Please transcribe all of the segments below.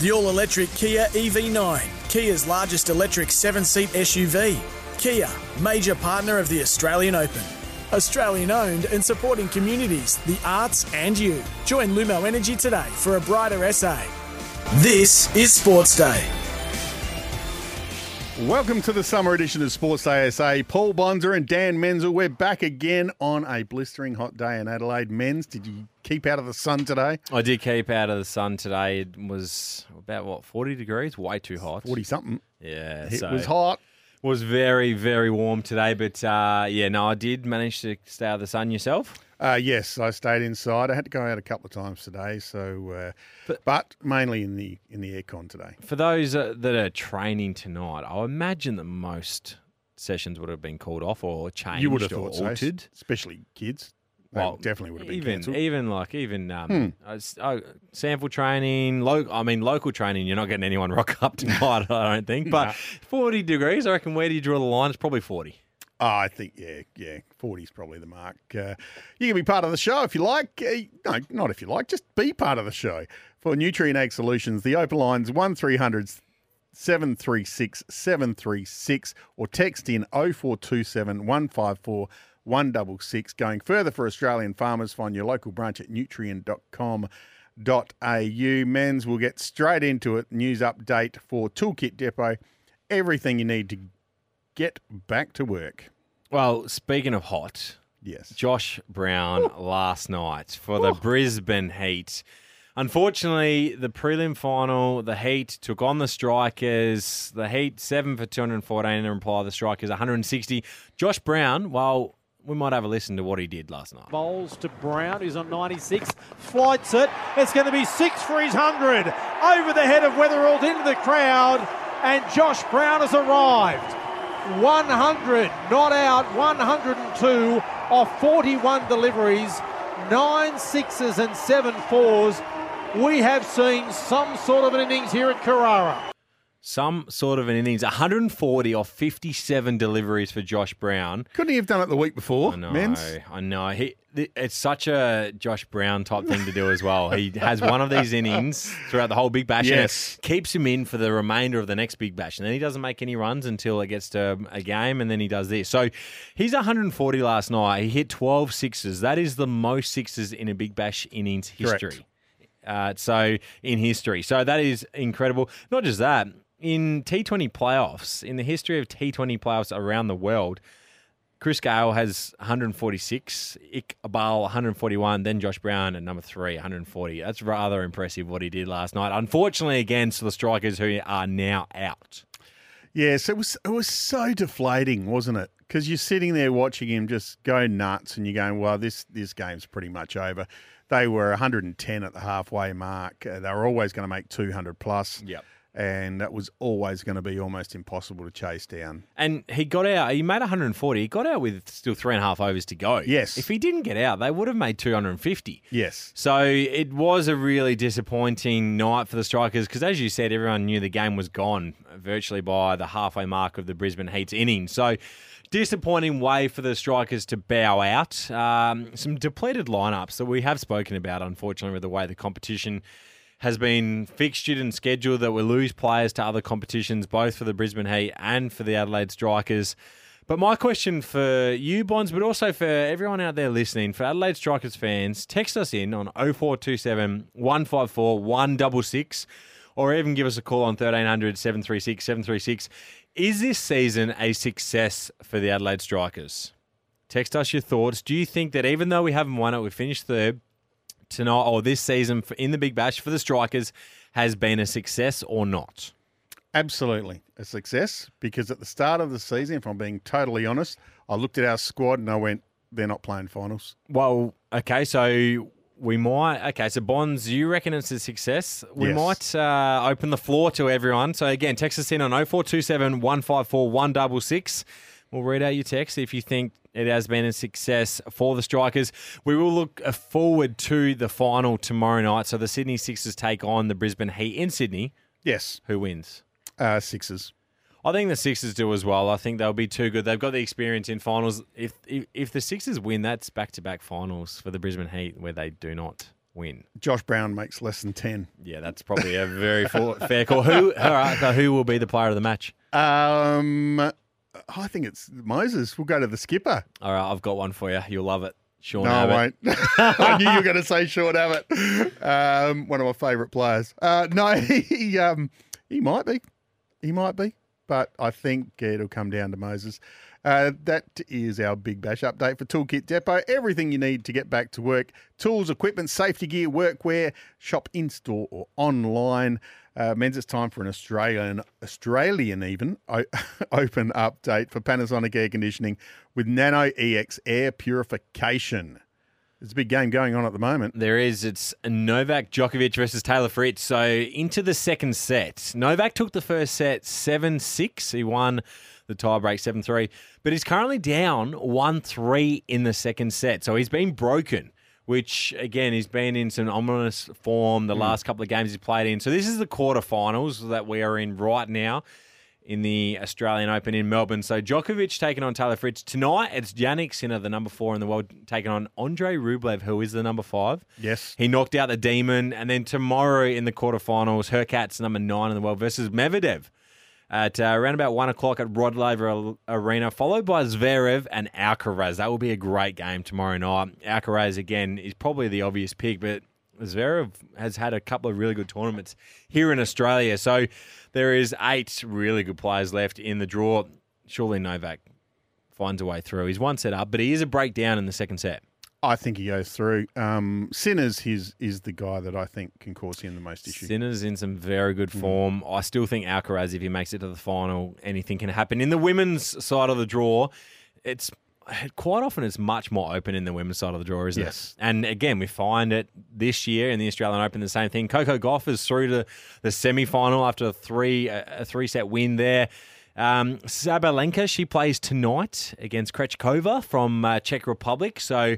The all electric Kia EV9, Kia's largest electric seven seat SUV. Kia, major partner of the Australian Open. Australian owned and supporting communities, the arts, and you. Join Lumo Energy today for a brighter SA. This is Sports Day. Welcome to the summer edition of Sports ASA. Paul Bonsor and Dan Menzel. We're back again on a blistering hot day in Adelaide. Menz, did you keep out of the sun today? I did keep out of the sun today. It was about what forty degrees, way too hot. Forty something. Yeah, It so was hot. Was very very warm today, but uh, yeah, no, I did manage to stay out of the sun. Yourself? Uh, yes, I stayed inside. I had to go out a couple of times today, so uh, But- but, mainly in the in the aircon today. For those uh, that are training tonight, I imagine that most sessions would have been called off or changed You would have or thought so, altered. especially kids. They Well, definitely would have been even cancelled. even like even um, Hmm. uh, oh, sample training. Lo- I mean, local training. You're not getting anyone rock up tonight. I don't think. But Nah. 40 degrees. I reckon. Where do you draw the line? It's probably 40. Oh, I think yeah, yeah, forty is probably the mark. Uh, you can be part of the show if you like. Uh, no, not if you like. Just be part of the show for Nutrient Ag Solutions. The open lines one 736 736 or text in 0427 154 166. Going further for Australian farmers, find your local branch at nutrient.com.au. Menz will get straight into it. News update for Toolkit Depot. Everything you need to get back to work. Well, speaking of hot, Yes. Josh Brown last night for the Brisbane Heat. Unfortunately, the prelim final, the Heat took on the Strikers. The Heat seven for two hundred fourteen, and imply the Strikers one hundred sixty. Josh Brown, well, we might have a listen to what he did last night. Bowls to Brown, who's on 96. Flights it. It's going to be six for his 100. Over the head of Weatherald into the crowd. And Josh Brown has arrived. 100, not out. 102 off 41 deliveries. Nine sixes and seven fours. We have seen some sort of an innings here at Carrara. Some sort of an innings, 140 off 57 deliveries for Josh Brown. Couldn't he have done it the week before, I know, Menz? I know. He, it's such a Josh Brown type thing to do as well. He has one of these innings throughout the whole Big Bash, Yes. keeps him in for the remainder of the next Big Bash, and then he doesn't make any runs until it gets to a game, and then he does this. So he's 140 last night. He hit 12 sixes. That is the most sixes in a Big Bash innings Correct. history. Uh, so in history, so that is incredible. Not just that, in T20 playoffs, in the history of T20 playoffs around the world, Chris Gayle has 146, Iqbal 141, then Josh Brown at number three, 140. That's rather impressive what he did last night. Unfortunately, against the strikers who are now out. Yes, it was it was so deflating, wasn't it? Because you're sitting there watching him just go nuts, and you're going, "Well, this this game's pretty much over." They were 110 at the halfway mark. Uh, they were always going to make 200 plus. Yep. And that was always going to be almost impossible to chase down. And he got out, he made 140. He got out with still three and a half overs to go. Yes. If he didn't get out, they would have made 250. Yes. So it was a really disappointing night for the Strikers because, as you said, everyone knew the game was gone virtually by the halfway mark of the Brisbane Heat's inning. So disappointing way for the Strikers to bow out. Um, some depleted lineups that we have spoken about, unfortunately, with the way the competition has been fixtured and scheduled that we lose players to other competitions, both for the Brisbane Heat and for the Adelaide Strikers. But my question for you, Bonds, but also for everyone out there listening, for Adelaide Strikers fans, text us in on 0427 154 166 or even give us a call on 1300 736 736. Is this season a success for the Adelaide Strikers? Text us your thoughts. Do you think that even though we haven't won it, we finished third tonight or this season for, in the Big Bash for the Strikers has been a success or not? Absolutely a success because at the start of the season, if I'm being totally honest, I looked at our squad and I went, they're not playing finals. Well, okay, so we might. Okay, so Bonds, you reckon it's a success? We Yes. might uh, open the floor to everyone. So again, text us in on 0427 154 166. We'll read out your text if you think it has been a success for the Strikers. We will look uh, forward to the final tomorrow night. So the Sydney Sixers take on the Brisbane Heat in Sydney. Yes, Who wins? uh, Sixers. I think the Sixers do as well. I think they'll be too good. They've got the experience in finals. If if, if the Sixers win, that's back to back finals for the Brisbane Heat where they do not win. Josh Brown makes less than 10. Yeah, that's probably a very full, fair call. Who all right, so who will be the player of the match? Um, I think it's Moses. We'll go to the skipper. All right, I've got one for you. You'll love it. Sean No, I won't. I knew you were going to say Sean Abbott. Um, one of my favourite players. Uh, no, he um, he might be. He might be. But I think it'll come down to Moses. Uh, that is our Big Bash update for Toolkit Depot. Everything you need to get back to work tools, equipment, safety gear, workwear, shop in store or online. Uh, Menz it's time for an Australian, Australian even, open update for Panasonic air conditioning with Nano EX air purification. There's a big game going on at the moment. There is. It's Novak Djokovic versus Taylor Fritz. So into the second set. Novak took the first set 7 6. He won the tiebreak 7 3. But he's currently down 1 3 in the second set. So he's been broken, which, again, he's been in some ominous form the hmm. last couple of games he's played in. So this is the quarterfinals that we are in right now in the Australian Open in Melbourne. So Djokovic taking on Taylor Fritz. Tonight, it's Jannik Sinner, the number four in the world, taking on Andre Rublev, who is the number five. Yes. He knocked out the Demon. And then tomorrow in the quarterfinals, Hurkacz number nine in the world versus Medvedev at uh, around about one o'clock at Rod Laver Arena, followed by Zverev and Alcaraz. That will be a great game tomorrow night. Alcaraz, again, is probably the obvious pick, but Zverev has had a couple of really good tournaments here in Australia. So there is eight really good players left in the draw. Surely Novak finds a way through. He's one set up, but he is a breakdown in the second set. I think he goes through. Um, Sinners his, is the guy that I think can cause him the most issue. Sinner's in some very good form. I still think Alcaraz, if he makes it to the final, anything can happen. In the women's side of the draw, it's quite often it's much more open in the women's side of the draw, isn't Yes. it? And again, we find it this year in the Australian Open the same thing. Coco Gauff is through to the semi final after a three a three set win there. Um, Sabalenka, she plays tonight against Krejcikova from uh, Czech Republic. So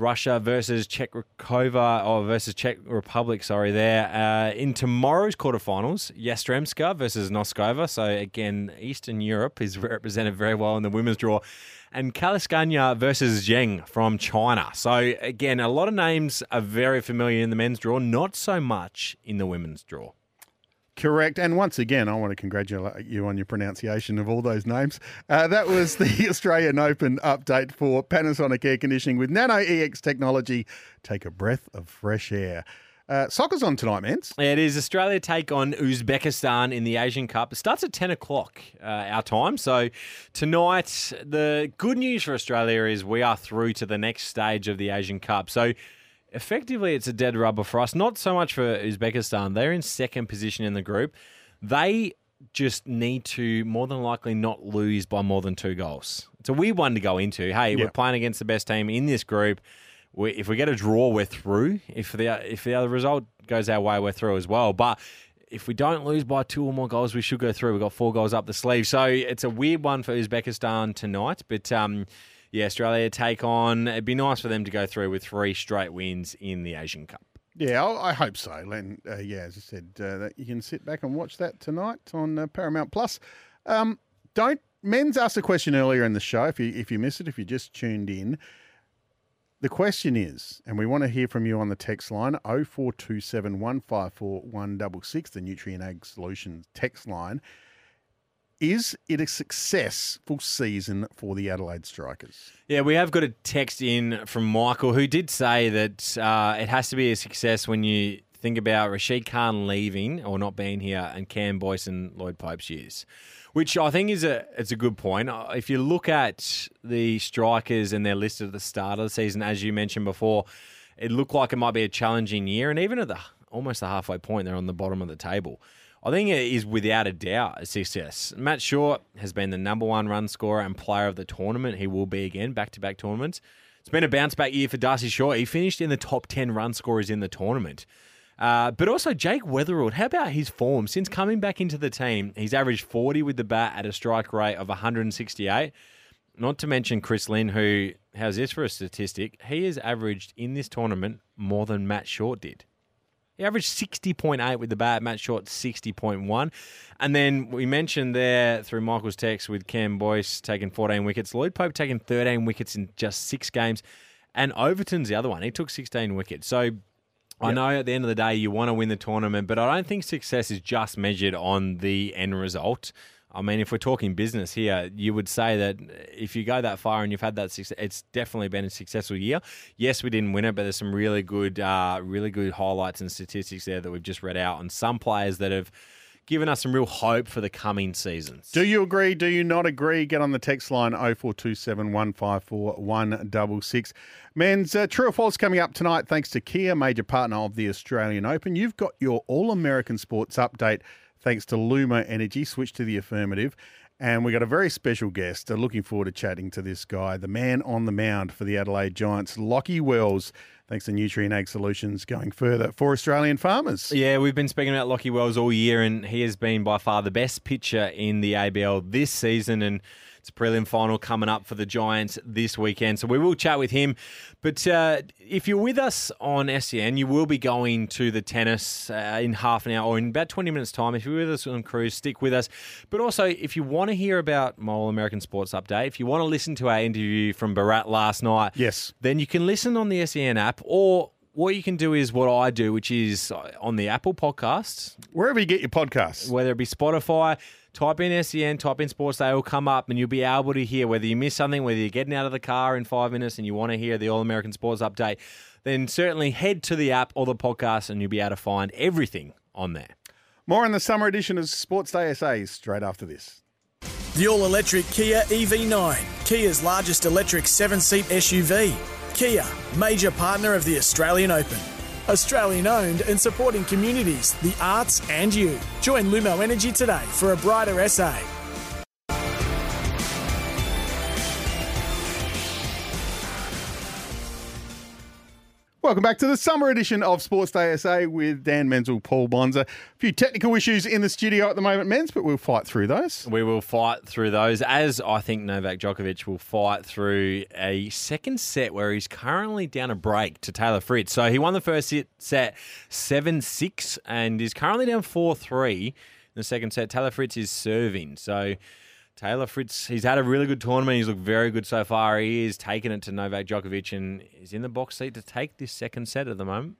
Russia versus Czech or versus Czech Republic, sorry, there. Uh, in tomorrow's quarterfinals, Yastremska versus Noskova. So, again, Eastern Europe is represented very well in the women's draw. And Kalinskaya versus Zheng from China. So, again, a lot of names are very familiar in the men's draw, not so much in the women's draw. Correct. And once again, I want to congratulate you on your pronunciation of all those names. Uh, that was the Australian Open update for Panasonic air conditioning with Nano EX technology. Take a breath of fresh air. Uh, soccer's on tonight, Menz. It is Australia take on Uzbekistan in the Asian Cup. It starts at 10 o'clock uh, our time. So tonight, the good news for Australia is we are through to the next stage of the Asian Cup. So effectively, it's a dead rubber for us. Not so much for Uzbekistan. They're in second position in the group. They just need to more than likely not lose by more than two goals. It's a weird one to go into. Hey, Yeah. we're playing against the best team in this group. We, if we get a draw, we're through. If the if the other result goes our way, we're through as well. But if we don't lose by two or more goals, we should go through. We've got four goals up the sleeve. So it's a weird one for Uzbekistan tonight. But um, yeah, Australia take on. It'd be nice for them to go through with three straight wins in the Asian Cup. Yeah, I, hope so. Len, uh, yeah, as I said, uh, you can sit back and watch that tonight on uh, Paramount Plus. Um, don't Menz asked a question earlier in the show. If you if you missed it, if you just tuned in, the question is, and we want to hear from you on the text line 0427 154 166, the Nutrient Ag Solutions text line. Is it a successful season for the Adelaide Strikers? Yeah, we have got a text in from Michael who did say that uh, it has to be a success when you think about Rashid Khan leaving or not being here and Cam Boyce and Lloyd Pope's years. Which I think is a it's a good point. Uh, If you look at the strikers and their list at the start of the season, as you mentioned before, it looked like it might be a challenging year, and even at the almost the halfway point, they're on the bottom of the table. I think it is without a doubt a success. Matt Short has been the number one run scorer and player of the tournament. He will be again back to back tournaments. It's been a bounce back year for D'Arcy Short. He finished in the top 10 run scorers in the tournament. Uh, but also Jake Weatherald, how about his form? Since coming back into the team, he's averaged 40 with the bat at a strike rate of 168. Not to mention Chris Lynn, who, how's this for a statistic? He has averaged in this tournament more than Matt Short did. He averaged 60.8 with the bat, Matt Short 60.1. And then we mentioned there through Michael's text with Cam Boyce taking 14 wickets, Lloyd Pope taking 13 wickets in just six games, and Overton's the other one. He took 16 wickets. So I know at the end of the day you want to win the tournament, but I don't think success is just measured on the end result. I mean, if we're talking business here, you would say that if you go that far and you've had that success, it's definitely been a successful year. Yes, we didn't win it, but there's some really good, uh, really good highlights and statistics there that we've just read out on some players that have given us some real hope for the coming seasons. Do you agree? Do you not agree? Get on the text line 0427 154 166. Menz uh, True or False coming up tonight thanks to Kia, major partner of the Australian Open. You've got your All American Sports update thanks to Lumo Energy. Switch to the affirmative. And we got a very special guest. Uh, looking forward to chatting to this guy, the man on the mound for the Adelaide Giants, Lockie Wells. Thanks to Nutrient Ag Solutions going further for Australian farmers. Yeah, we've been speaking about Lockie Wells all year, and he has been by far the best pitcher in the ABL this season. And it's a prelim final coming up for the Giants this weekend. So we will chat with him. But uh, if you're with us on SEN, you will be going to the tennis uh, in half an hour or in about 20 minutes' time. If you're with us on cruise, stick with us. But also, if you want to hear about my All American Sports Update, if you want to listen to our interview from Barat last night, Yes. then you can listen on the SEN app or what you can do is what I do, which is on the Apple Podcasts, Wherever you get your podcasts. whether it be Spotify, type in SEN, type in Sports Day will come up and you'll be able to hear whether you miss something, whether you're getting out of the car in five minutes and you want to hear the All American Sports Update, then certainly head to the app or the podcast and you'll be able to find everything on there. More in the summer edition of Sports Day SA straight after this. The all electric Kia EV9, Kia's largest electric seven seat SUV. Kia, major partner of the Australian Open. Australian owned and supporting communities, the arts, and you. Join Lumo Energy today for a brighter SA. Welcome back to the summer edition of Sports Day SA with Dan Menzel, Paul Bonsor. A few technical issues in the studio at the moment, Menz, but we'll fight through those. We will fight through those, as I think Novak Djokovic will fight through a second set where he's currently down a break to Taylor Fritz. So he won the first set- set 7 6 and is currently down 4 3 in the second set. Taylor Fritz is serving. So Taylor Fritz, he's had a really good tournament. He's looked very good so far. He is taking it to Novak Djokovic and is in the box seat to take this second set at the moment.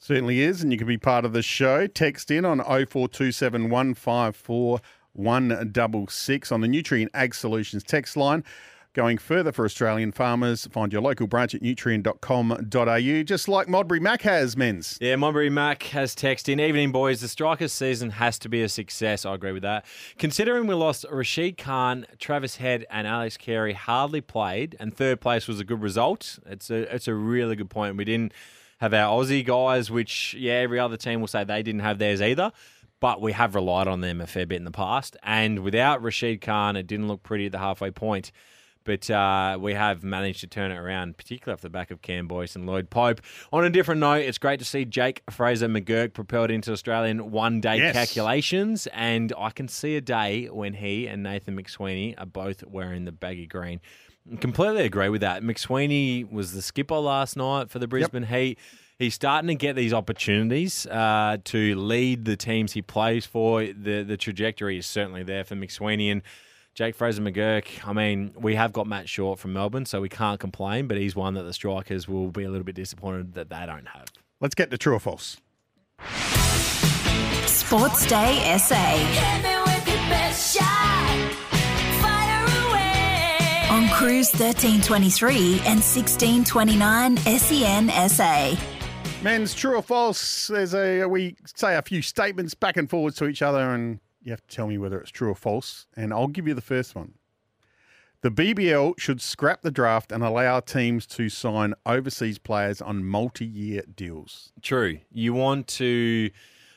Certainly is, and you can be part of the show. Text in on 0427 154 166 on the Nutrient Ag Solutions text line. Going further for Australian farmers, find your local branch at nutrient.com.au, just like Modbury Mac has, Menz. Yeah, Modbury Mac has texted in. Evening, boys. The Strikers season has to be a success. I agree with that. Considering we lost Rashid Khan, Travis Head, and Alex Carey hardly played, and third place was a good result. It's a it's a really good point. We didn't have our Aussie guys, which yeah, every other team will say they didn't have theirs either. But we have relied on them a fair bit in the past, and without Rashid Khan, it didn't look pretty at the halfway point. But uh, we have managed to turn it around, particularly off the back of Cam Boyce and Lloyd Pope. On a different note, it's great to see Jake Fraser McGurk propelled into Australian one day Yes. calculations. And I can see a day when he and Nathan McSweeney are both wearing the baggy green. Completely agree with that. McSweeney was the skipper last night for the Brisbane Heat. He's starting to get these opportunities uh, to lead the teams he plays for. The the trajectory is certainly there for McSweeney and Jake Fraser McGurk. I mean, we have got Matt Short from Melbourne, so we can't complain. But he's one that the strikers will be a little bit disappointed that they don't have. Let's get to true or false. Sports Day SA. On Cruise 1323 and 1629 SEN SA. Menz true or false? There's a we say a few statements back and forwards to each other, and you have to tell me whether it's true or false. And I'll give you the first one. The BBL should scrap the draft and allow teams to sign overseas players on multi-year deals. True. You want to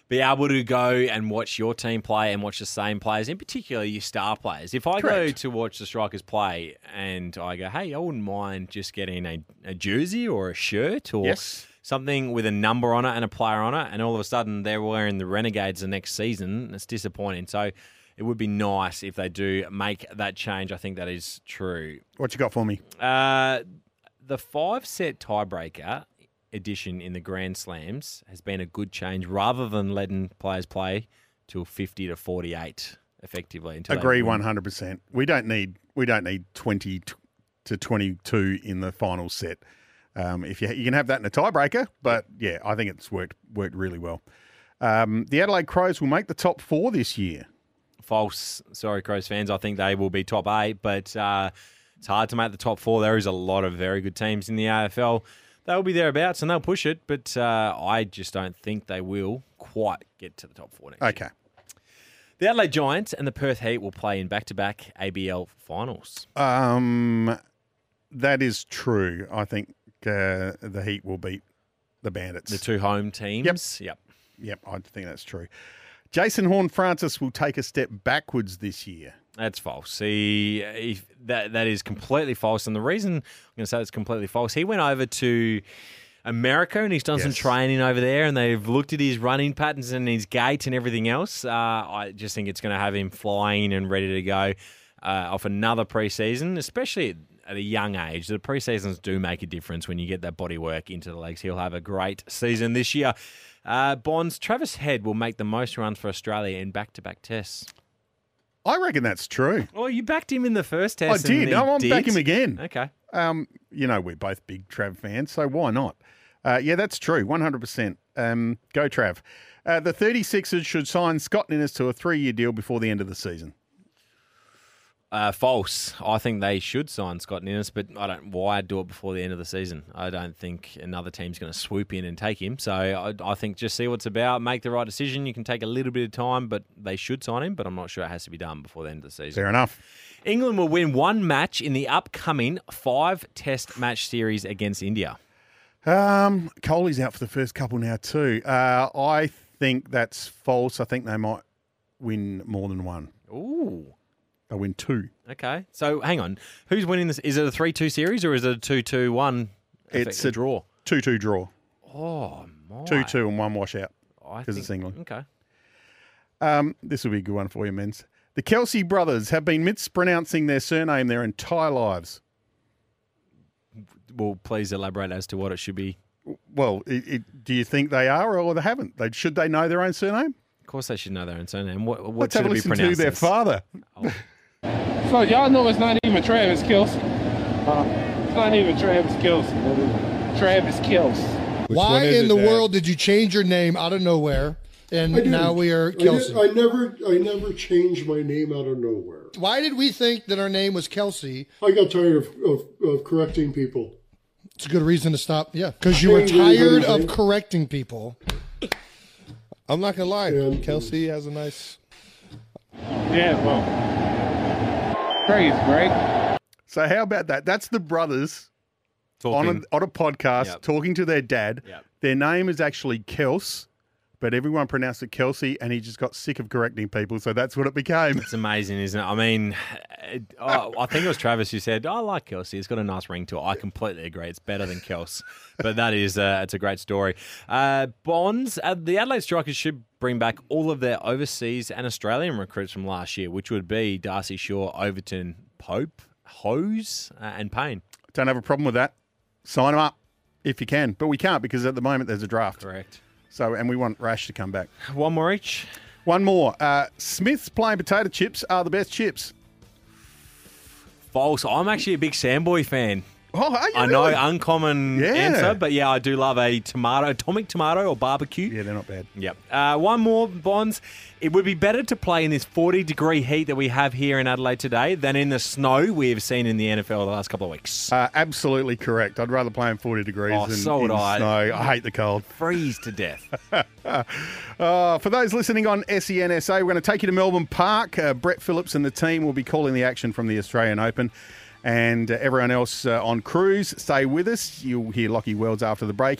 be able to go and watch your team play and watch the same players, in particular your star players. If I go to watch the strikers play and I go, hey, I wouldn't mind just getting a, a jersey or a shirt or Yes. Something with a number on it and a player on it, and all of a sudden they're wearing the Renegades the next season, it's disappointing. So it would be nice if they do make that change. I think that is true. What you got for me? Uh, the five set tiebreaker edition in the Grand Slams has been a good change rather than letting players play till 50 to 48 effectively. Agree one hundred percent. We don't need we don't need twenty to twenty two in the final set. Um, if you you can have that in a tiebreaker, but yeah, I think it's worked worked really well. Um, the Adelaide Crows will make the top four this year. False. Sorry, Crows fans. I think they will be top eight, but uh, it's hard to make the top four. There is a lot of very good teams in the AFL. They'll be thereabouts and they'll push it, but uh, I just don't think they will quite get to the top four next year. Okay. The Adelaide Giants and the Perth Heat will play in back-to-back ABL finals. Um, that is true. I think uh, the Heat will beat the Bandits. The two home teams. Yep. Yep, Yep. I think that's true. Jason Horne-Francis will take a step backwards this year. That's false. He, he that that is completely false. And the reason I'm going to say it's completely false, he went over to America and he's done some training over there, and they've looked at his running patterns and his gait and everything else. Uh, I just think it's going to have him flying and ready to go uh, off another preseason, especially. At a young age, the preseasons do make a difference when you get that body work into the legs. He'll have a great season this year. Uh, Bonds, Travis Head will make the most runs for Australia in back to back tests. I reckon that's true. Oh, you backed him in the first I test. and did. he I'm did? back him again. Okay. Um, you know, we're both big Trav fans, so why not? Uh, yeah, that's true. 100%. Um, go, Trav. Uh, the 36ers should sign Scott Ninnis to a three year deal before the end of the season. Uh, false. I think they should sign Scott Ninnis, but I don't. Why do it before the end of the season? I don't think another team's going to swoop in and take him. So I, I think just see what's about, make the right decision. You can take a little bit of time, but they should sign him. But I'm not sure it has to be done before the end of the season. Fair enough. England will win one match in the upcoming five-test match series against India. Um, Coley's out for the first couple now, too. Uh, I think that's false. I think they might win more than one. Ooh. They'll win two. Okay. So hang on. Who's winning this? Is it a three-two series or is it a two-two-one? It's a draw. 2 2 draw. Oh my. 2 2 and one washout. because it's England. Okay. Um, this will be a good one for you, Menz. The Kelce brothers have been mispronouncing their surname their entire lives. Well, please elaborate as to what it should be. Well, it, it, do you think they are or they haven't? They, should they know their own surname? Of course, they should know their own surname. What, what Let's should have a it be listen to their as? father. So y'all know it's not even Travis Kills. It's not even Travis Kills. Travis Kills. Why in the world did you change your name out of nowhere? And now we are Kelce. I, never, I never changed my name out of nowhere. Why did we think that our name was Kelce? I got tired of, of, of correcting people. It's a good reason to stop. Yeah, because you were tired of correcting people. I'm not gonna lie. And- Kelce has a nice. Yeah, well. Crazy, Greg. So how about that? That's the brothers on a, on a podcast Yep. talking to their dad. Yep. Their name is actually Kels, but everyone pronounced it Kelce, and he just got sick of correcting people, so that's what it became. It's amazing, isn't it? I mean, it, oh, I think it was Travis who said, "I like Kelce. It's got a nice ring to it." I completely agree. It's better than Kels, but that is uh, it's a great story. Uh, Bonds, uh, the Adelaide Strikers should bring back all of their overseas and Australian recruits from last year, which would be Darcy Shaw, Overton, Pope, Hose, uh, and Payne. Don't have a problem with that. Sign them up if you can, but we can't because at the moment there's a draft. Correct. So, and we want Rash to come back. One more each. One more. Uh, Smith's plain potato chips are the best chips. False. I'm actually a big Samboy fan. Oh, are you I know, really? uncommon Yeah. answer, but yeah, I do love a tomato, atomic tomato or barbecue. Yeah, they're not bad. Yep. Uh, one more, Bonds. It would be better to play in this 40 degree heat that we have here in Adelaide today than in the snow we have seen in the NFL the last couple of weeks. Uh, absolutely correct. I'd rather play in 40 degrees Oh, than so would in I. snow. I hate the cold. Freeze to death. Uh, for those listening on SENSA, we're going to take you to Melbourne Park. Uh, Brett Phillips and the team will be calling the action from the Australian Open. And uh, everyone else uh, on cruise, stay with us. You'll hear Lockie Wells after the break.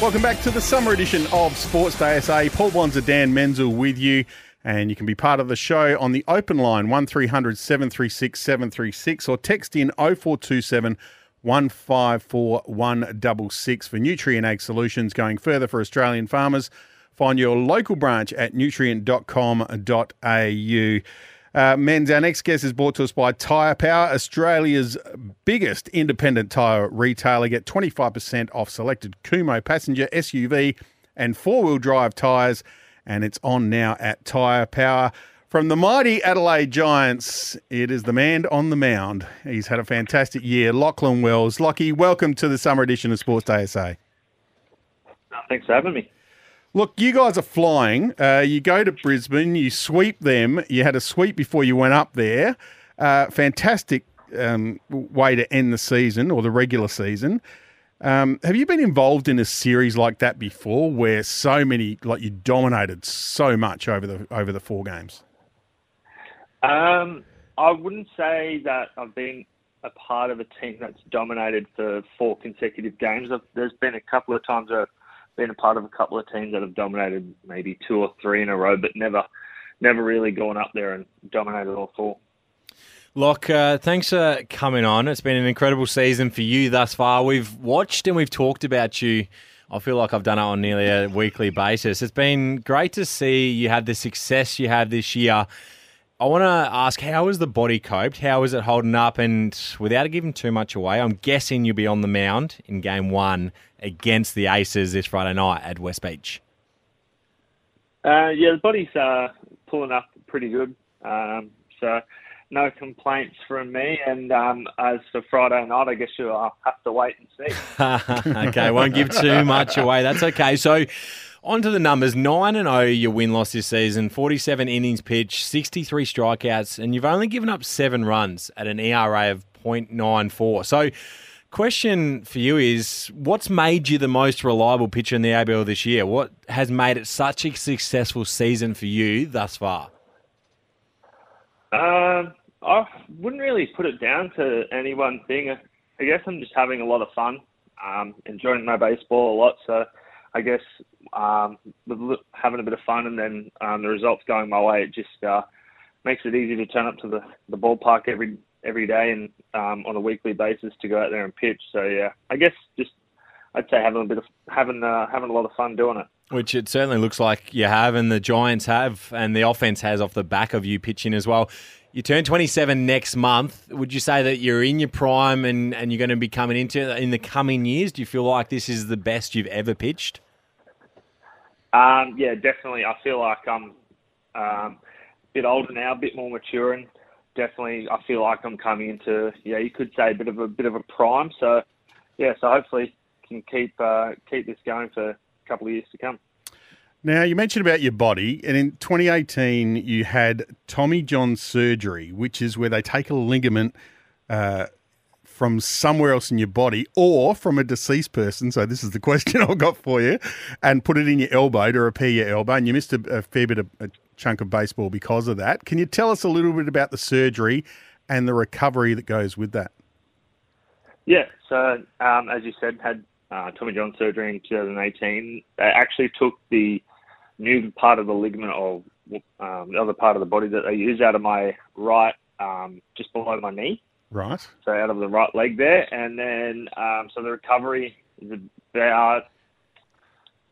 Welcome back to the summer edition of Sports Day SA. Paul Bonds and Dan Menzel with you. And you can be part of the show on the open line 1300 736 736 or text in 0427 154 166 for Nutrient Ag Solutions going further for Australian farmers. Find your local branch at nutrient.com.au. Uh, Menz, our next guest is brought to us by Tyre Power, Australia's biggest independent tyre retailer. Get 25% off selected Kumho passenger, SUV, and four wheel drive tyres. And it's on now at Tyre Power. From the mighty Adelaide Giants, it is the man on the mound. He's had a fantastic year. Lachlan Wells. Lockie, welcome to the summer edition of Sports Day SA. Thanks for having me. Look, you guys are flying. Uh, you go to Brisbane, you sweep them. You had a sweep before you went up there. Uh, fantastic um, way to end the season or the regular season. Um, have you been involved in a series like that before, where so many, like you dominated so much over the over the four games? Um, I wouldn't say that I've been a part of a team that's dominated for four consecutive games. I've, there's been a couple of times where been a part of a couple of teams that have dominated maybe two or three in a row, but never, never really gone up there and dominated all four. Look, uh, thanks for coming on. It's been an incredible season for you thus far. We've watched and we've talked about you. I feel like I've done it on nearly a weekly basis. It's been great to see you had the success you had this year. I want to ask, how has the body coped? How is it holding up? And without giving too much away, I'm guessing you'll be on the mound in game one against the Aces this Friday night at West Beach. Uh, yeah, the body's uh, pulling up pretty good. Um, so no complaints from me. And um, as for Friday night, I guess you'll have to wait and see. okay, won't give too much away. That's okay. So, on to the numbers 9 and 0, your win loss this season, 47 innings pitched, 63 strikeouts, and you've only given up seven runs at an ERA of 0.94. So, question for you is what's made you the most reliable pitcher in the ABL this year? What has made it such a successful season for you thus far? Um, I wouldn't really put it down to any one thing. I guess I'm just having a lot of fun, um, enjoying my baseball a lot. So I guess um, having a bit of fun and then um, the results going my way, it just uh, makes it easy to turn up to the, the ballpark every every day and um, on a weekly basis to go out there and pitch. So yeah, I guess just I'd say having a bit of having uh, having a lot of fun doing it. Which it certainly looks like you have, and the Giants have, and the offense has off the back of you pitching as well. You turn 27 next month. Would you say that you're in your prime and, and you're going to be coming into in the coming years? Do you feel like this is the best you've ever pitched? Um, yeah, definitely. I feel like I'm um, a bit older now, a bit more mature, and definitely I feel like I'm coming into yeah, you could say a bit of a bit of a prime. So yeah, so hopefully can keep uh, keep this going for a couple of years to come. Now, you mentioned about your body, and in 2018, you had Tommy John surgery, which is where they take a ligament uh, from somewhere else in your body or from a deceased person. So, this is the question I've got for you, and put it in your elbow to repair your elbow. And you missed a, a fair bit of a chunk of baseball because of that. Can you tell us a little bit about the surgery and the recovery that goes with that? Yeah, so um, as you said, had uh, Tommy John surgery in 2018. They actually took the new part of the ligament or um, the other part of the body that they use out of my right, um, just below my knee. Right. So out of the right leg there, and then um, so the recovery is about,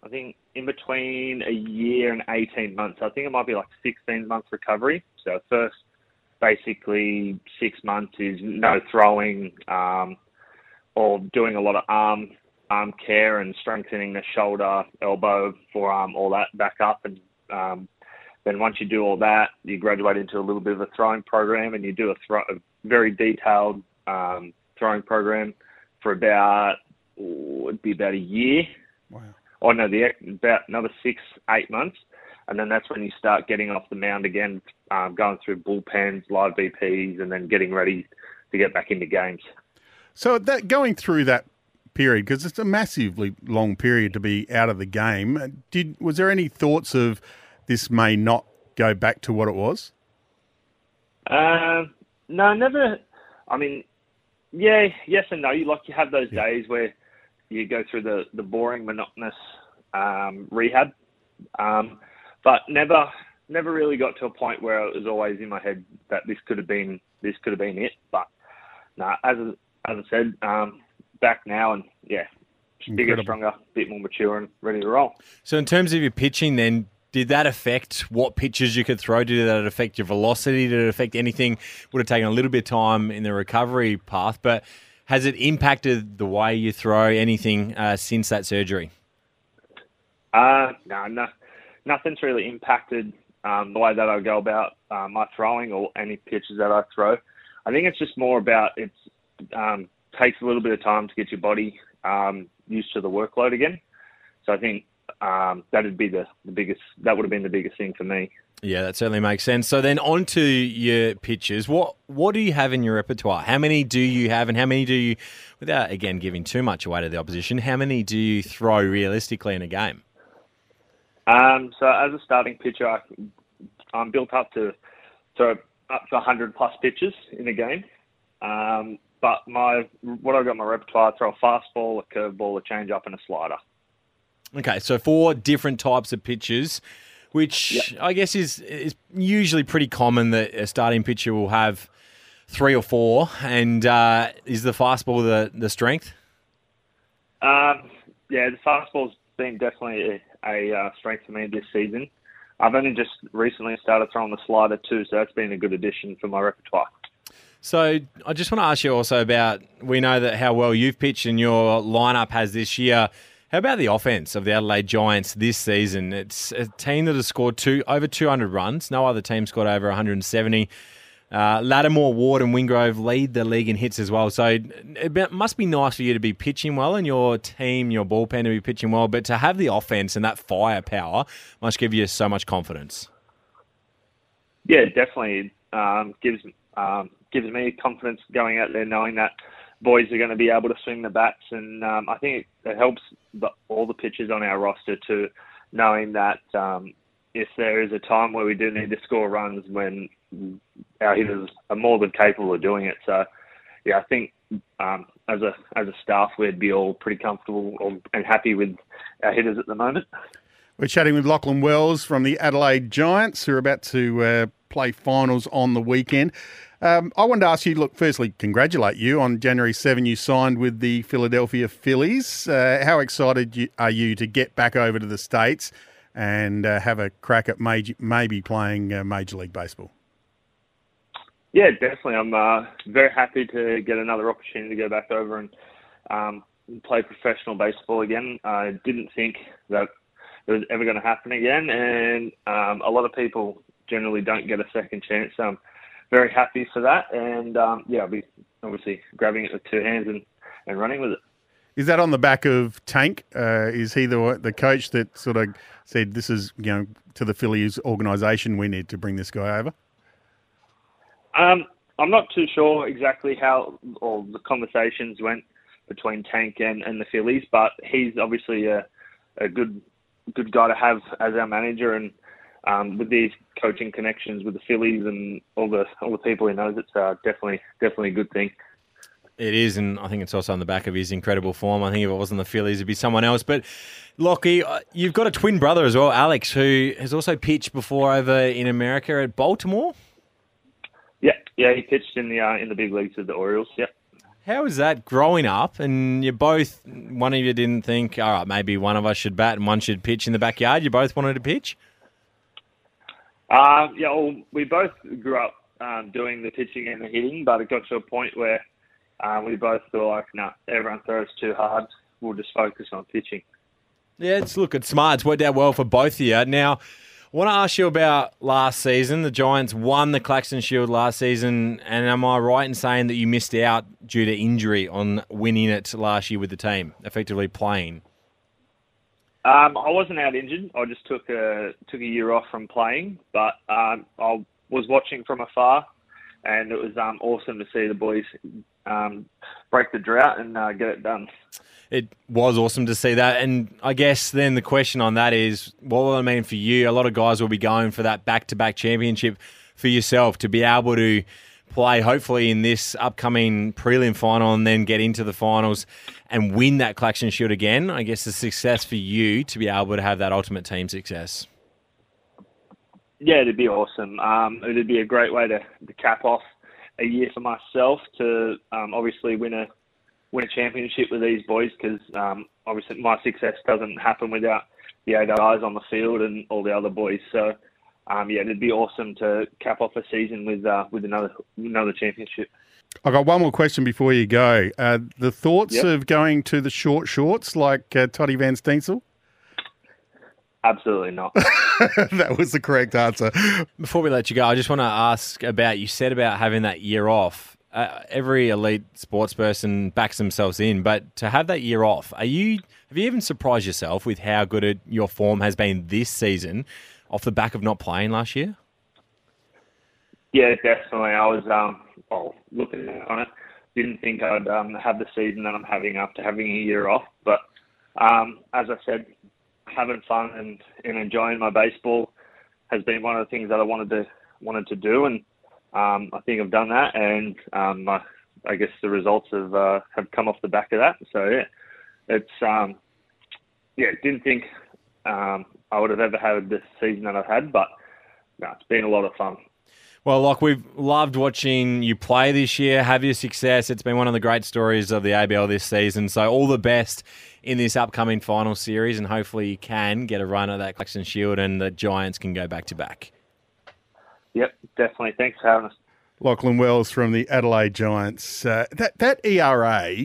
I think, in between a year and 18 months. I think it might be like 16 months recovery. So first, basically six months is no throwing, um, or doing a lot of arm arm care and strengthening the shoulder, elbow, forearm, all that back up. And um, then once you do all that, you graduate into a little bit of a throwing program and you do a, a very detailed um, throwing program for about it'd be about a year. Wow. Oh no, the about another six, eight months, and then that's when you start getting off the mound again, um, going through bullpens, live BPs, and then getting ready to get back into games. So that going through that period because it's a massively long period to be out of the game. Did was there any thoughts of this may not go back to what it was? Uh, no, never. I mean, yeah, yes and no. You like you have those Yeah. days where you go through the the boring, monotonous um, rehab, um, but never, never really got to a point where it was always in my head that this could have been this could have been it. But no, as as I said, um, back now and yeah, bigger, Incredible. stronger, bit more mature and ready to roll. So, in terms of your pitching, then, did that affect what pitches you could throw? Did that affect your velocity? Did it affect anything? Would have taken a little bit of time in the recovery path, but has it impacted the way you throw anything uh, since that surgery? Uh, no, no, nothing's really impacted um, the way that I go about uh, my throwing or any pitches that I throw. I think it's just more about it um, takes a little bit of time to get your body um, used to the workload again. So I think um, that'd be the, the biggest. That would have been the biggest thing for me. Yeah, that certainly makes sense. So then on to your pitches. What what do you have in your repertoire? How many do you have and how many do you without again giving too much away to the opposition, how many do you throw realistically in a game? Um, so as a starting pitcher, I, I'm built up to throw up to 100 plus pitches in a game. Um, but my what I've got in my repertoire, I throw a fastball, a curveball, a changeup, and a slider. Okay, so four different types of pitches, which I guess is is usually pretty common that a starting pitcher will have three or four. And uh, is the fastball the the strength? Um, yeah, the fastball's been definitely a, a uh, strength for me this season. I've only just recently started throwing the slider too, so that's been a good addition for my repertoire. So I just want to ask you also about we know that how well you've pitched and your lineup has this year. How about the offense of the Adelaide Giants this season? It's a team that has scored two over 200 runs. No other team scored over 170. Uh, Lattimore, Ward, and Wingrove lead the league in hits as well. So it must be nice for you to be pitching well and your team, your bullpen to be pitching well. But to have the offense and that firepower must give you so much confidence. Yeah, definitely um, gives um, gives me confidence going out there, knowing that boys are going to be able to swing the bats, and um, I think it, it helps the, all the pitchers on our roster to knowing that um, if there is a time where we do need to score runs, when our hitters are more than capable of doing it. So, yeah, I think um, as a as a staff, we'd be all pretty comfortable and happy with our hitters at the moment. We're chatting with Lachlan Wells from the Adelaide Giants, who are about to uh, play finals on the weekend. Um, I wanted to ask you, look, firstly, congratulate you on January 7. You signed with the Philadelphia Phillies. Uh, how excited are you to get back over to the States and uh, have a crack at major, maybe playing uh, Major League Baseball? Yeah, definitely. I'm uh, very happy to get another opportunity to go back over and um, play professional baseball again. I didn't think that it was ever going to happen again, and um, a lot of people generally don't get a second chance. I'm very happy for that, and um, yeah, I'll be obviously grabbing it with two hands and, and running with it. Is that on the back of Tank? Uh, is he the the coach that sort of said this is you know to the Phillies organisation we need to bring this guy over? Um, I'm not too sure exactly how all the conversations went between Tank and, and the Phillies, but he's obviously a, a good good guy to have as our manager, and um, with these coaching connections with the Phillies and all the all the people he knows, it's uh, definitely definitely a good thing. It is, and I think it's also on the back of his incredible form. I think if it wasn't the Phillies, it'd be someone else. But Lockie, uh, you've got a twin brother as well, Alex, who has also pitched before over in America at Baltimore. Yeah, yeah, he pitched in the uh, in the big leagues with the Orioles. Yeah. How was that growing up? And you both, one of you didn't think, all right, maybe one of us should bat and one should pitch in the backyard. You both wanted to pitch. Uh, yeah, well, we both grew up um, doing the pitching and the hitting, but it got to a point where uh, we both feel like, no, everyone throws too hard. We'll just focus on pitching. Yeah, it's look, it's smart. It's worked out well for both of you. Now, want to ask you about last season. The Giants won the Claxton Shield last season, and am I right in saying that you missed out due to injury on winning it last year with the team, effectively playing? Um, I wasn't out injured. I just took a took a year off from playing, but um, I was watching from afar, and it was um, awesome to see the boys um, break the drought and uh, get it done. It was awesome to see that. And I guess then the question on that is what will it mean for you? A lot of guys will be going for that back to back championship for yourself to be able to play, hopefully, in this upcoming prelim final and then get into the finals and win that Claxton Shield again. I guess the success for you to be able to have that ultimate team success. Yeah, it'd be awesome. Um, it'd be a great way to, to cap off a year for myself to um, obviously win a win a championship with these boys because um, obviously my success doesn't happen without the eight guys on the field and all the other boys. So um, yeah, it'd be awesome to cap off a season with uh, with another another championship. I got one more question before you go. Uh, the thoughts Yep. of going to the short shorts like uh, Toddy Van Steensel? Absolutely not. that was the correct answer. Before we let you go, I just want to ask about you said about having that year off. Uh, every elite sports person backs themselves in, but to have that year off, are you have you even surprised yourself with how good it, your form has been this season, off the back of not playing last year? Yeah, definitely. I was um, well, looking on it, didn't think I'd um, have the season that I'm having after having a year off. But um, as I said, having fun and, and enjoying my baseball has been one of the things that I wanted to wanted to do, and um, I think I've done that. And um, I, I guess the results have uh, have come off the back of that. So yeah, it's um, yeah, didn't think um, I would have ever had this season that I've had, but no, it's been a lot of fun. Well, like we've loved watching you play this year, have your success. It's been one of the great stories of the ABL this season. So all the best in this upcoming final series, and hopefully you can get a run at that Claxton Shield, and the Giants can go back to back. Yep, definitely. Thanks for having us. Lachlan Wells from the Adelaide Giants. Uh, that that ERA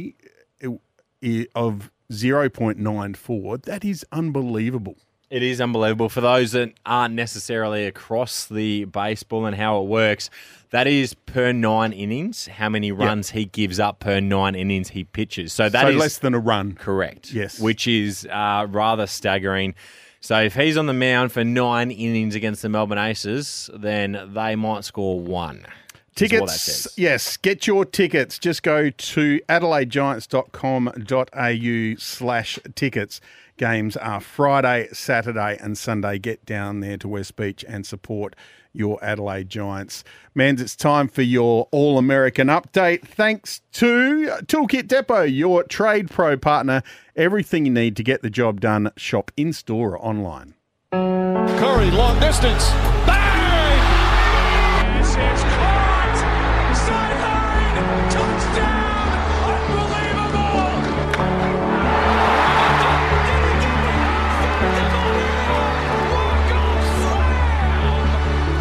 of zero point nine four. That is unbelievable. It is unbelievable for those that aren't necessarily across the baseball and how it works. That is per nine innings, how many runs he gives up per nine innings he pitches. So that so is less than a run. correct. Yes. which is uh, rather staggering. So if he's on the mound for nine innings against the Melbourne Aces, then they might score one. is what that Tickets, yes, get your tickets. Just go to adelaidegiants.com.au slash tickets. Games are Friday, Saturday, and Sunday. Get down there to West Beach and support your Adelaide Giants. Menz, it's time for your All American update. Thanks to Toolkit Depot, your trade pro partner. Everything you need to get the job done. Shop in store or online. Curry, long distance. Bang!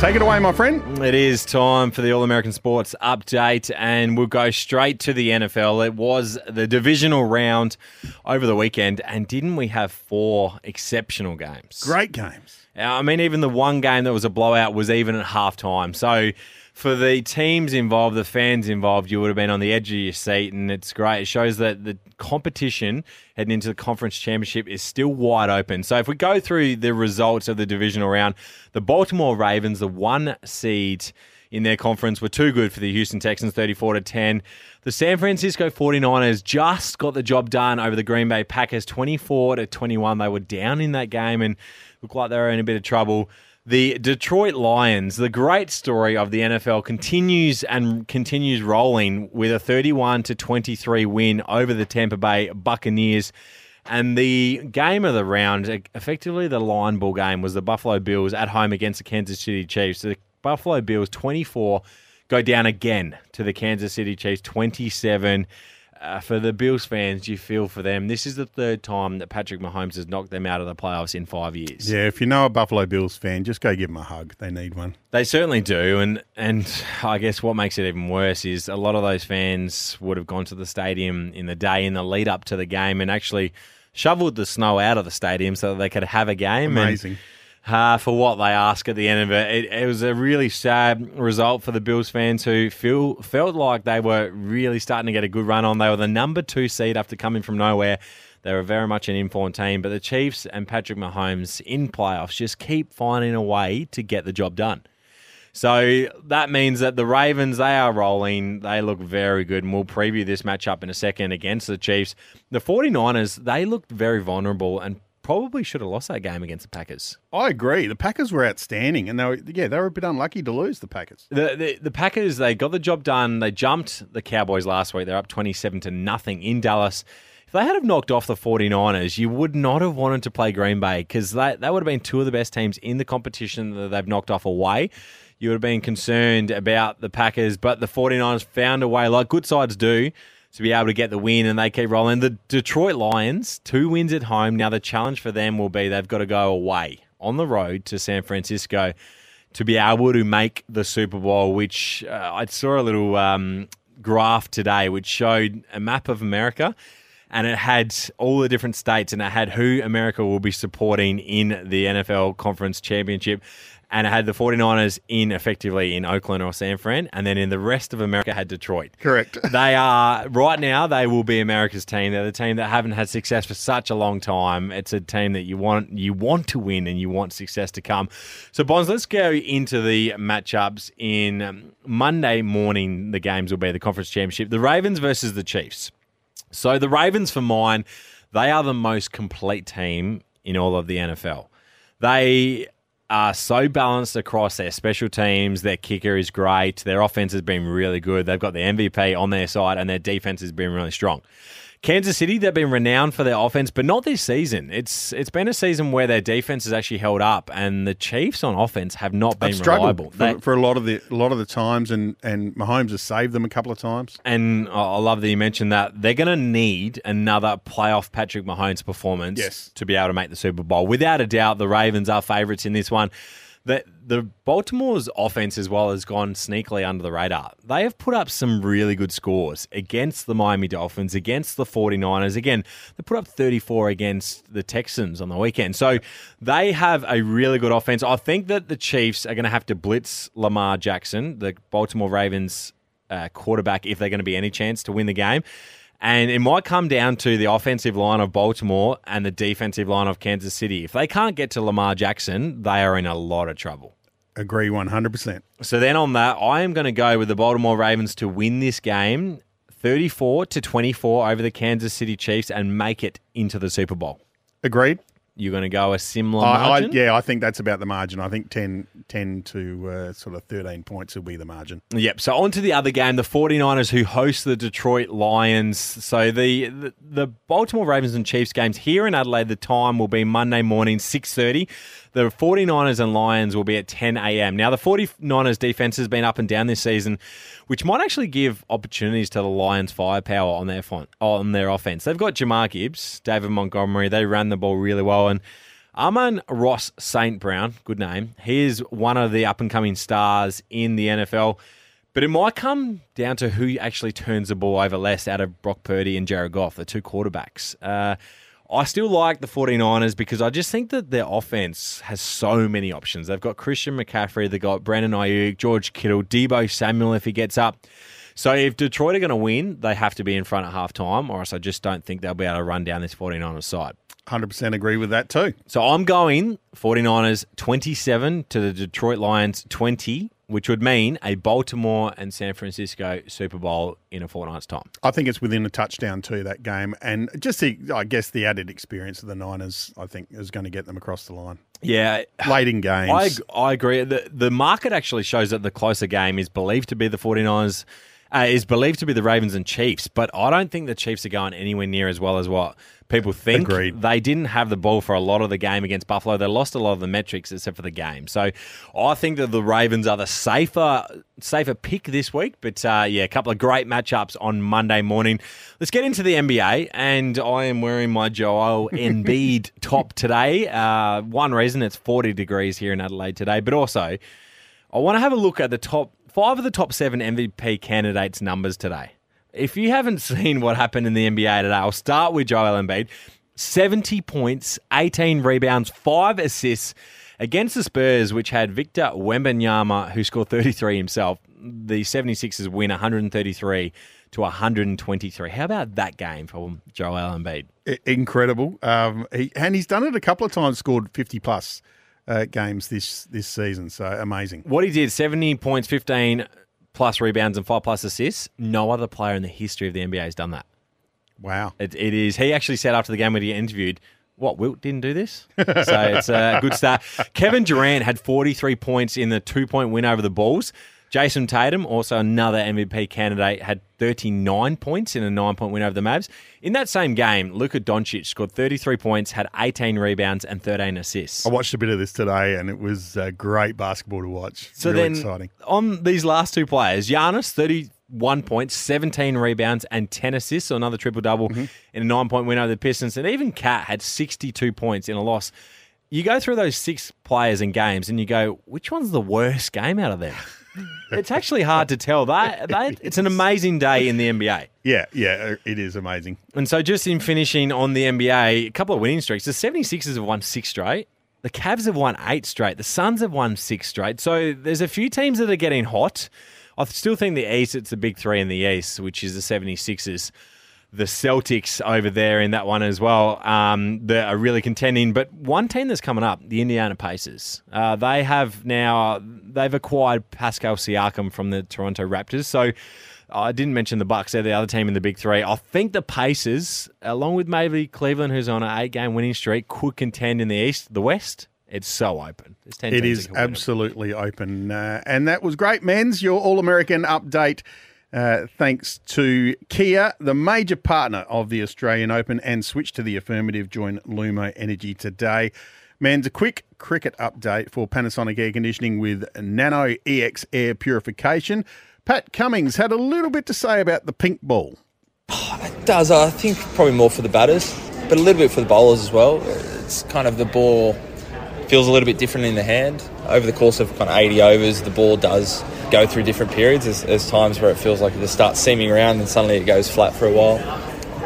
Take it away, my friend. It is time for the All American Sports update, and we'll go straight to the NFL. It was the divisional round over the weekend, and didn't we have four exceptional games? Great games. I mean, even the one game that was a blowout was even at halftime. So, for the teams involved, the fans involved, you would have been on the edge of your seat, and it's great. It shows that the competition heading into the conference championship is still wide open. So, if we go through the results of the divisional round, the Baltimore Ravens, the one seed in their conference, were too good for the Houston Texans, 34 to 10. The San Francisco 49ers just got the job done over the Green Bay Packers, 24 to 21. They were down in that game and looked like they were in a bit of trouble. The Detroit Lions, the great story of the NFL, continues and continues rolling with a 31 to 23 win over the Tampa Bay Buccaneers. And the game of the round, effectively the line ball game, was the Buffalo Bills at home against the Kansas City Chiefs. The Buffalo Bills 24 go down again to the Kansas City Chiefs 27. Uh, for the Bills fans, you feel for them. This is the third time that Patrick Mahomes has knocked them out of the playoffs in five years. Yeah, if you know a Buffalo Bills fan, just go give them a hug. They need one. They certainly do, and and I guess what makes it even worse is a lot of those fans would have gone to the stadium in the day in the lead up to the game and actually shoveled the snow out of the stadium so that they could have a game. And Amazing. Uh, for what they ask at the end of it. it. It was a really sad result for the Bills fans who feel felt like they were really starting to get a good run on. They were the number two seed after coming from nowhere. They were very much an informed team, but the Chiefs and Patrick Mahomes in playoffs just keep finding a way to get the job done. So that means that the Ravens, they are rolling. They look very good. And we'll preview this matchup in a second against the Chiefs. The 49ers, they looked very vulnerable and probably should have lost that game against the Packers. I agree. The Packers were outstanding, and they were yeah they were a bit unlucky to lose the Packers. The, the the Packers they got the job done. They jumped the Cowboys last week. They're up twenty seven to nothing in Dallas. If they had have knocked off the 49ers, you would not have wanted to play Green Bay because that, that would have been two of the best teams in the competition that they've knocked off away. You would have been concerned about the Packers, but the 49ers found a way, like good sides do, to be able to get the win, and they keep rolling. The Detroit Lions, two wins at home. Now, the challenge for them will be they've got to go away on the road to San Francisco to be able to make the Super Bowl, which uh, I saw a little um, graph today which showed a map of America and it had all the different states and it had who America will be supporting in the NFL Conference Championship. And it had the 49ers in effectively in Oakland or San Fran. And then in the rest of America had Detroit. Correct. They are, right now, they will be America's team. They're the team that haven't had success for such a long time. It's a team that you want you want to win and you want success to come. So, Bonds, let's go into the matchups in um, Monday morning. The games will be the Conference Championship. The Ravens versus the Chiefs. So the Ravens, for mine, they are the most complete team in all of the NFL. They are so balanced across their special teams. Their kicker is great. Their offense has been really good. They've got the MVP on their side, and their defense has been really strong. Kansas City, they've been renowned for their offense, but not this season. It's it's been a season where their defense has actually held up, and the Chiefs on offense have not been reliable. for, They- for a lot of the a lot of the times, and and Mahomes has saved them a couple of times. And I love that you mentioned that they're going to need another playoff Patrick Mahomes performance Yes. to be able to make the Super Bowl. Without a doubt, the Ravens are favourites in this one. The, the Baltimore's offense as well has gone sneakily under the radar. They have put up some really good scores against the Miami Dolphins, against the 49ers. Again, they put up 34 against the Texans on the weekend. So they have a really good offense. I think that the Chiefs are going to have to blitz Lamar Jackson, the Baltimore Ravens uh, quarterback if they're going to be any chance to win the game. And it might come down to the offensive line of Baltimore and the defensive line of Kansas City. If they can't get to Lamar Jackson, they are in a lot of trouble. Agree one hundred percent. So then on that, I am going to go with the Baltimore Ravens to win this game 34 to 24 over the Kansas City Chiefs and make it into the Super Bowl. Agreed. You're going to go a similar I, I, margin? yeah, I think that's about the margin. I think 10, 10 to uh, sort of thirteen points will be the margin. Yep. So on to the other game, the 49ers who host the Detroit Lions. So the, the the Baltimore Ravens and Chiefs games here in Adelaide, the time will be Monday morning, 6.30. The 49ers and Lions will be at 10 a.m. Now, the 49ers defense has been up and down this season, which might actually give opportunities to the Lions firepower on their on their offense. They've got Jahmyr Gibbs, David Montgomery. They ran the ball really well. And Amon-Ra St. Brown, good name. He is one of the up and coming stars in the NFL. But it might come down to who actually turns the ball over less out of Brock Purdy and Jared Goff, the two quarterbacks. Uh, I still like the 49ers because I just think that their offense has so many options. They've got Christian McCaffrey, they've got Brandon Aiyuk, George Kittle, Deebo Samuel if he gets up. So if Detroit are going to win, they have to be in front at halftime, or else I just don't think they'll be able to run down this 49ers side. 100% agree with that too. So I'm going 49ers 27 to the Detroit Lions 20, which would mean a Baltimore and San Francisco Super Bowl in a fortnight's time. I think it's within a touchdown too that game, and just the I guess the added experience of the Niners, I think, is going to get them across the line. Yeah, late in games. I, I agree. The, the market actually shows that the closer game is believed to be the 49ers, uh, is believed to be the Ravens and Chiefs, but I don't think the Chiefs are going anywhere near as well as what people think. Agreed. They didn't have the ball for a lot of the game against Buffalo. They lost a lot of the metrics except for the game. So I think that the Ravens are the safer safer pick this week. But uh, yeah, a couple of great matchups on Monday morning. Let's get into the NBA, and I am wearing my Joel Embiid top today. Uh, one reason it's 40 degrees here in Adelaide today, but also I want to have a look at the top five of the top seven MVP candidates' numbers today. If you haven't seen what happened in the NBA today, I'll start with Joel Embiid. 70 points, 18 rebounds, 5 assists, Against the Spurs, which had Victor Wembanyama, who scored 33 himself, the 76ers win 133 to 123. How about that game from Joel Embiid? Incredible. Um, he, and he's done it a couple of times, scored 50 plus uh, games this, this season. So amazing. What he did, 70 points, 15 plus rebounds, and 5 plus assists. No other player in the history of the NBA has done that. Wow. It, it is. He actually said after the game when he interviewed, what, Wilt didn't do this? so it's a good start. Kevin Durant had 43 points in the two point win over the Bulls. Jayson Tatum, also another MVP candidate, had 39 points in a nine point win over the Mavs. In that same game, Luka Doncic scored 33 points, had 18 rebounds, and 13 assists. I watched a bit of this today, and it was uh, great basketball to watch. So really then, exciting. on these last two players, Giannis, 31 points, 17 rebounds, and 10 assists, so another triple double Mm-hmm. in a nine point win over the Pistons. And even Cat had 62 points in a loss. You go through those six players and games, and you go, which one's the worst game out of them? it's actually hard to tell. It's an amazing day in the NBA. Yeah, yeah, it is amazing. And so, just in finishing on the NBA, a couple of winning streaks. The 76ers have won six straight. The Cavs have won eight straight. The Suns have won six straight. So, there's a few teams that are getting hot. I still think the East, it's the big three in the East, which is the 76ers, the Celtics over there in that one as well. Um, that are really contending. But one team that's coming up, the Indiana Pacers, uh, they have now they've acquired Pascal Siakam from the Toronto Raptors. So I didn't mention the Bucks; they're the other team in the big three. I think the Pacers, along with maybe Cleveland, who's on an eight-game winning streak, could contend in the East. The West, it's so open. It is 10 It teams is that can win it. absolutely open. Uh, and that was great, Menz, your All American update. Uh, thanks to Kia, the major partner of the Australian Open, and switch to the affirmative. Join Lumo Energy today. Menz a quick cricket update for Panasonic Air Conditioning with Nano EX Air Purification. Pat Cummins had a little bit to say about the pink ball. It does. I think probably more for the batters, but a little bit for the bowlers as well. It's kind of the ball feels a little bit different in the hand. Over the course of kind of 80 overs, the ball does go through different periods. There's, there's times where it feels like it just starts seaming around and suddenly it goes flat for a while.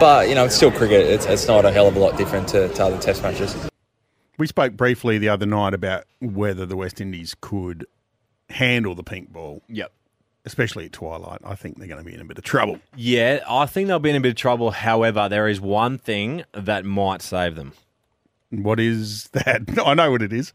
But, you know, it's still cricket. It's, it's not a hell of a lot different to, to other test matches. We spoke briefly the other night about whether the West Indies could handle the pink ball. Yep. Especially at twilight. I think they're going to be in a bit of trouble. Yeah, I think they'll be in a bit of trouble. However, there is one thing that might save them. What is that? I know what it is.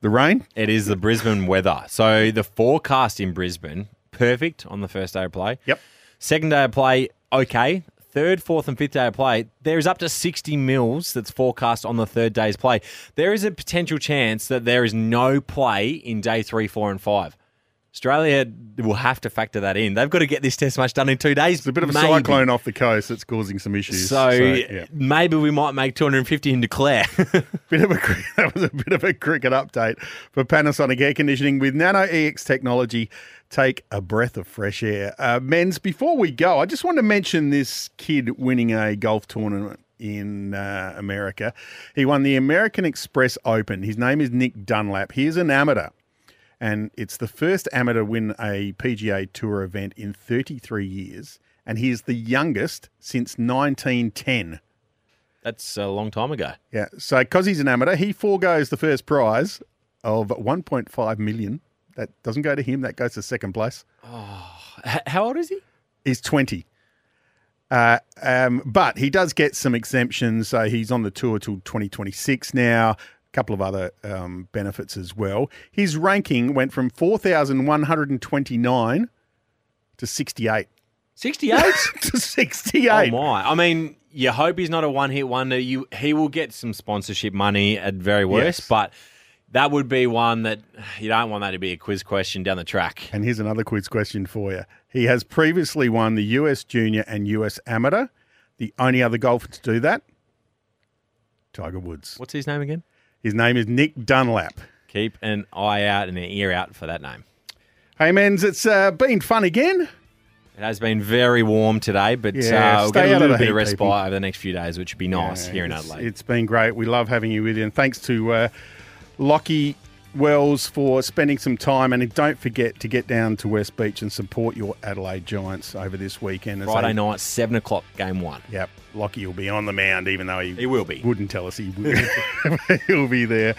The rain? It is the Brisbane weather. So the forecast in Brisbane, perfect on the first day of play. Yep. Second day of play, okay. Third, fourth, and fifth day of play, there is up to 60 mils that's forecast on the third day's play. There is a potential chance that there is no play in day three, four, and five. Australia will have to factor that in. They've got to get this test match done in two days. It's a bit of a maybe. cyclone off the coast that's causing some issues. So, yeah. maybe we might make 250 in declare. bit of a that was a bit of a cricket update for Panasonic air conditioning with Nano EX technology. Take a breath of fresh air, uh, Menz. Before we go, I just want to mention this kid winning a golf tournament in uh, America. He won the American Express Open. His name is Nick Dunlap. He is an amateur, and it's the first amateur to win a PGA Tour event in 33 years, and he is the youngest since 1910. That's a long time ago. Yeah. So because he's an amateur, he foregoes the first prize of 1.5 million. That doesn't go to him. That goes to second place. H- how old is he? He's 20. Uh, um, but he does get some exemptions. So he's on the tour till 2026 now. Couple of other um, benefits as well. His ranking went from 4,129 to 68. 68? to 68. Oh my! I mean, you hope he's not a one-hit wonder. You he will get some sponsorship money at very worst, Yes. but that would be one that you don't want that to be a quiz question down the track. And here's another quiz question for you. He has previously won the US Junior and US Amateur. The only other golfer to do that, Tiger Woods. What's his name again? His name is Nick Dunlap. Keep an eye out and an ear out for that name. Hey, Menz, it's uh, been fun again. It has been very warm today, but Yeah, uh, we'll get a out of little bit heat, of respite people. over the next few days, which would be nice Yeah, here in Adelaide. It's been great. We love having you with you. And thanks to uh, Lockie Wells for spending some time, and don't forget to get down to West Beach and support your Adelaide Giants over this weekend. Friday they- night, seven o'clock, game one. Yep, Lockie will be on the mound, even though he, He will be. wouldn't tell us he would. He'll be there.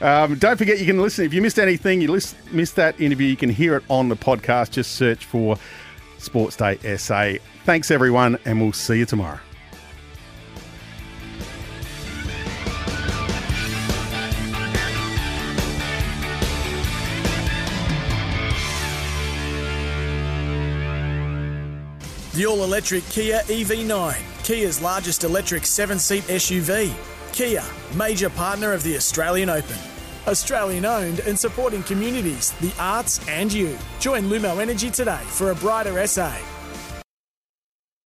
Um, don't forget, you can listen. If you missed anything, you lis- missed that interview, you can hear it on the podcast. Just search for Sports Day SA. Thanks, everyone, and we'll see you tomorrow. All electric Kia EV9, Kia's largest electric seven seat SUV. Kia, major partner of the Australian Open. Australian owned and supporting communities, the arts, and you. Join Lumo Energy today for a brighter SA.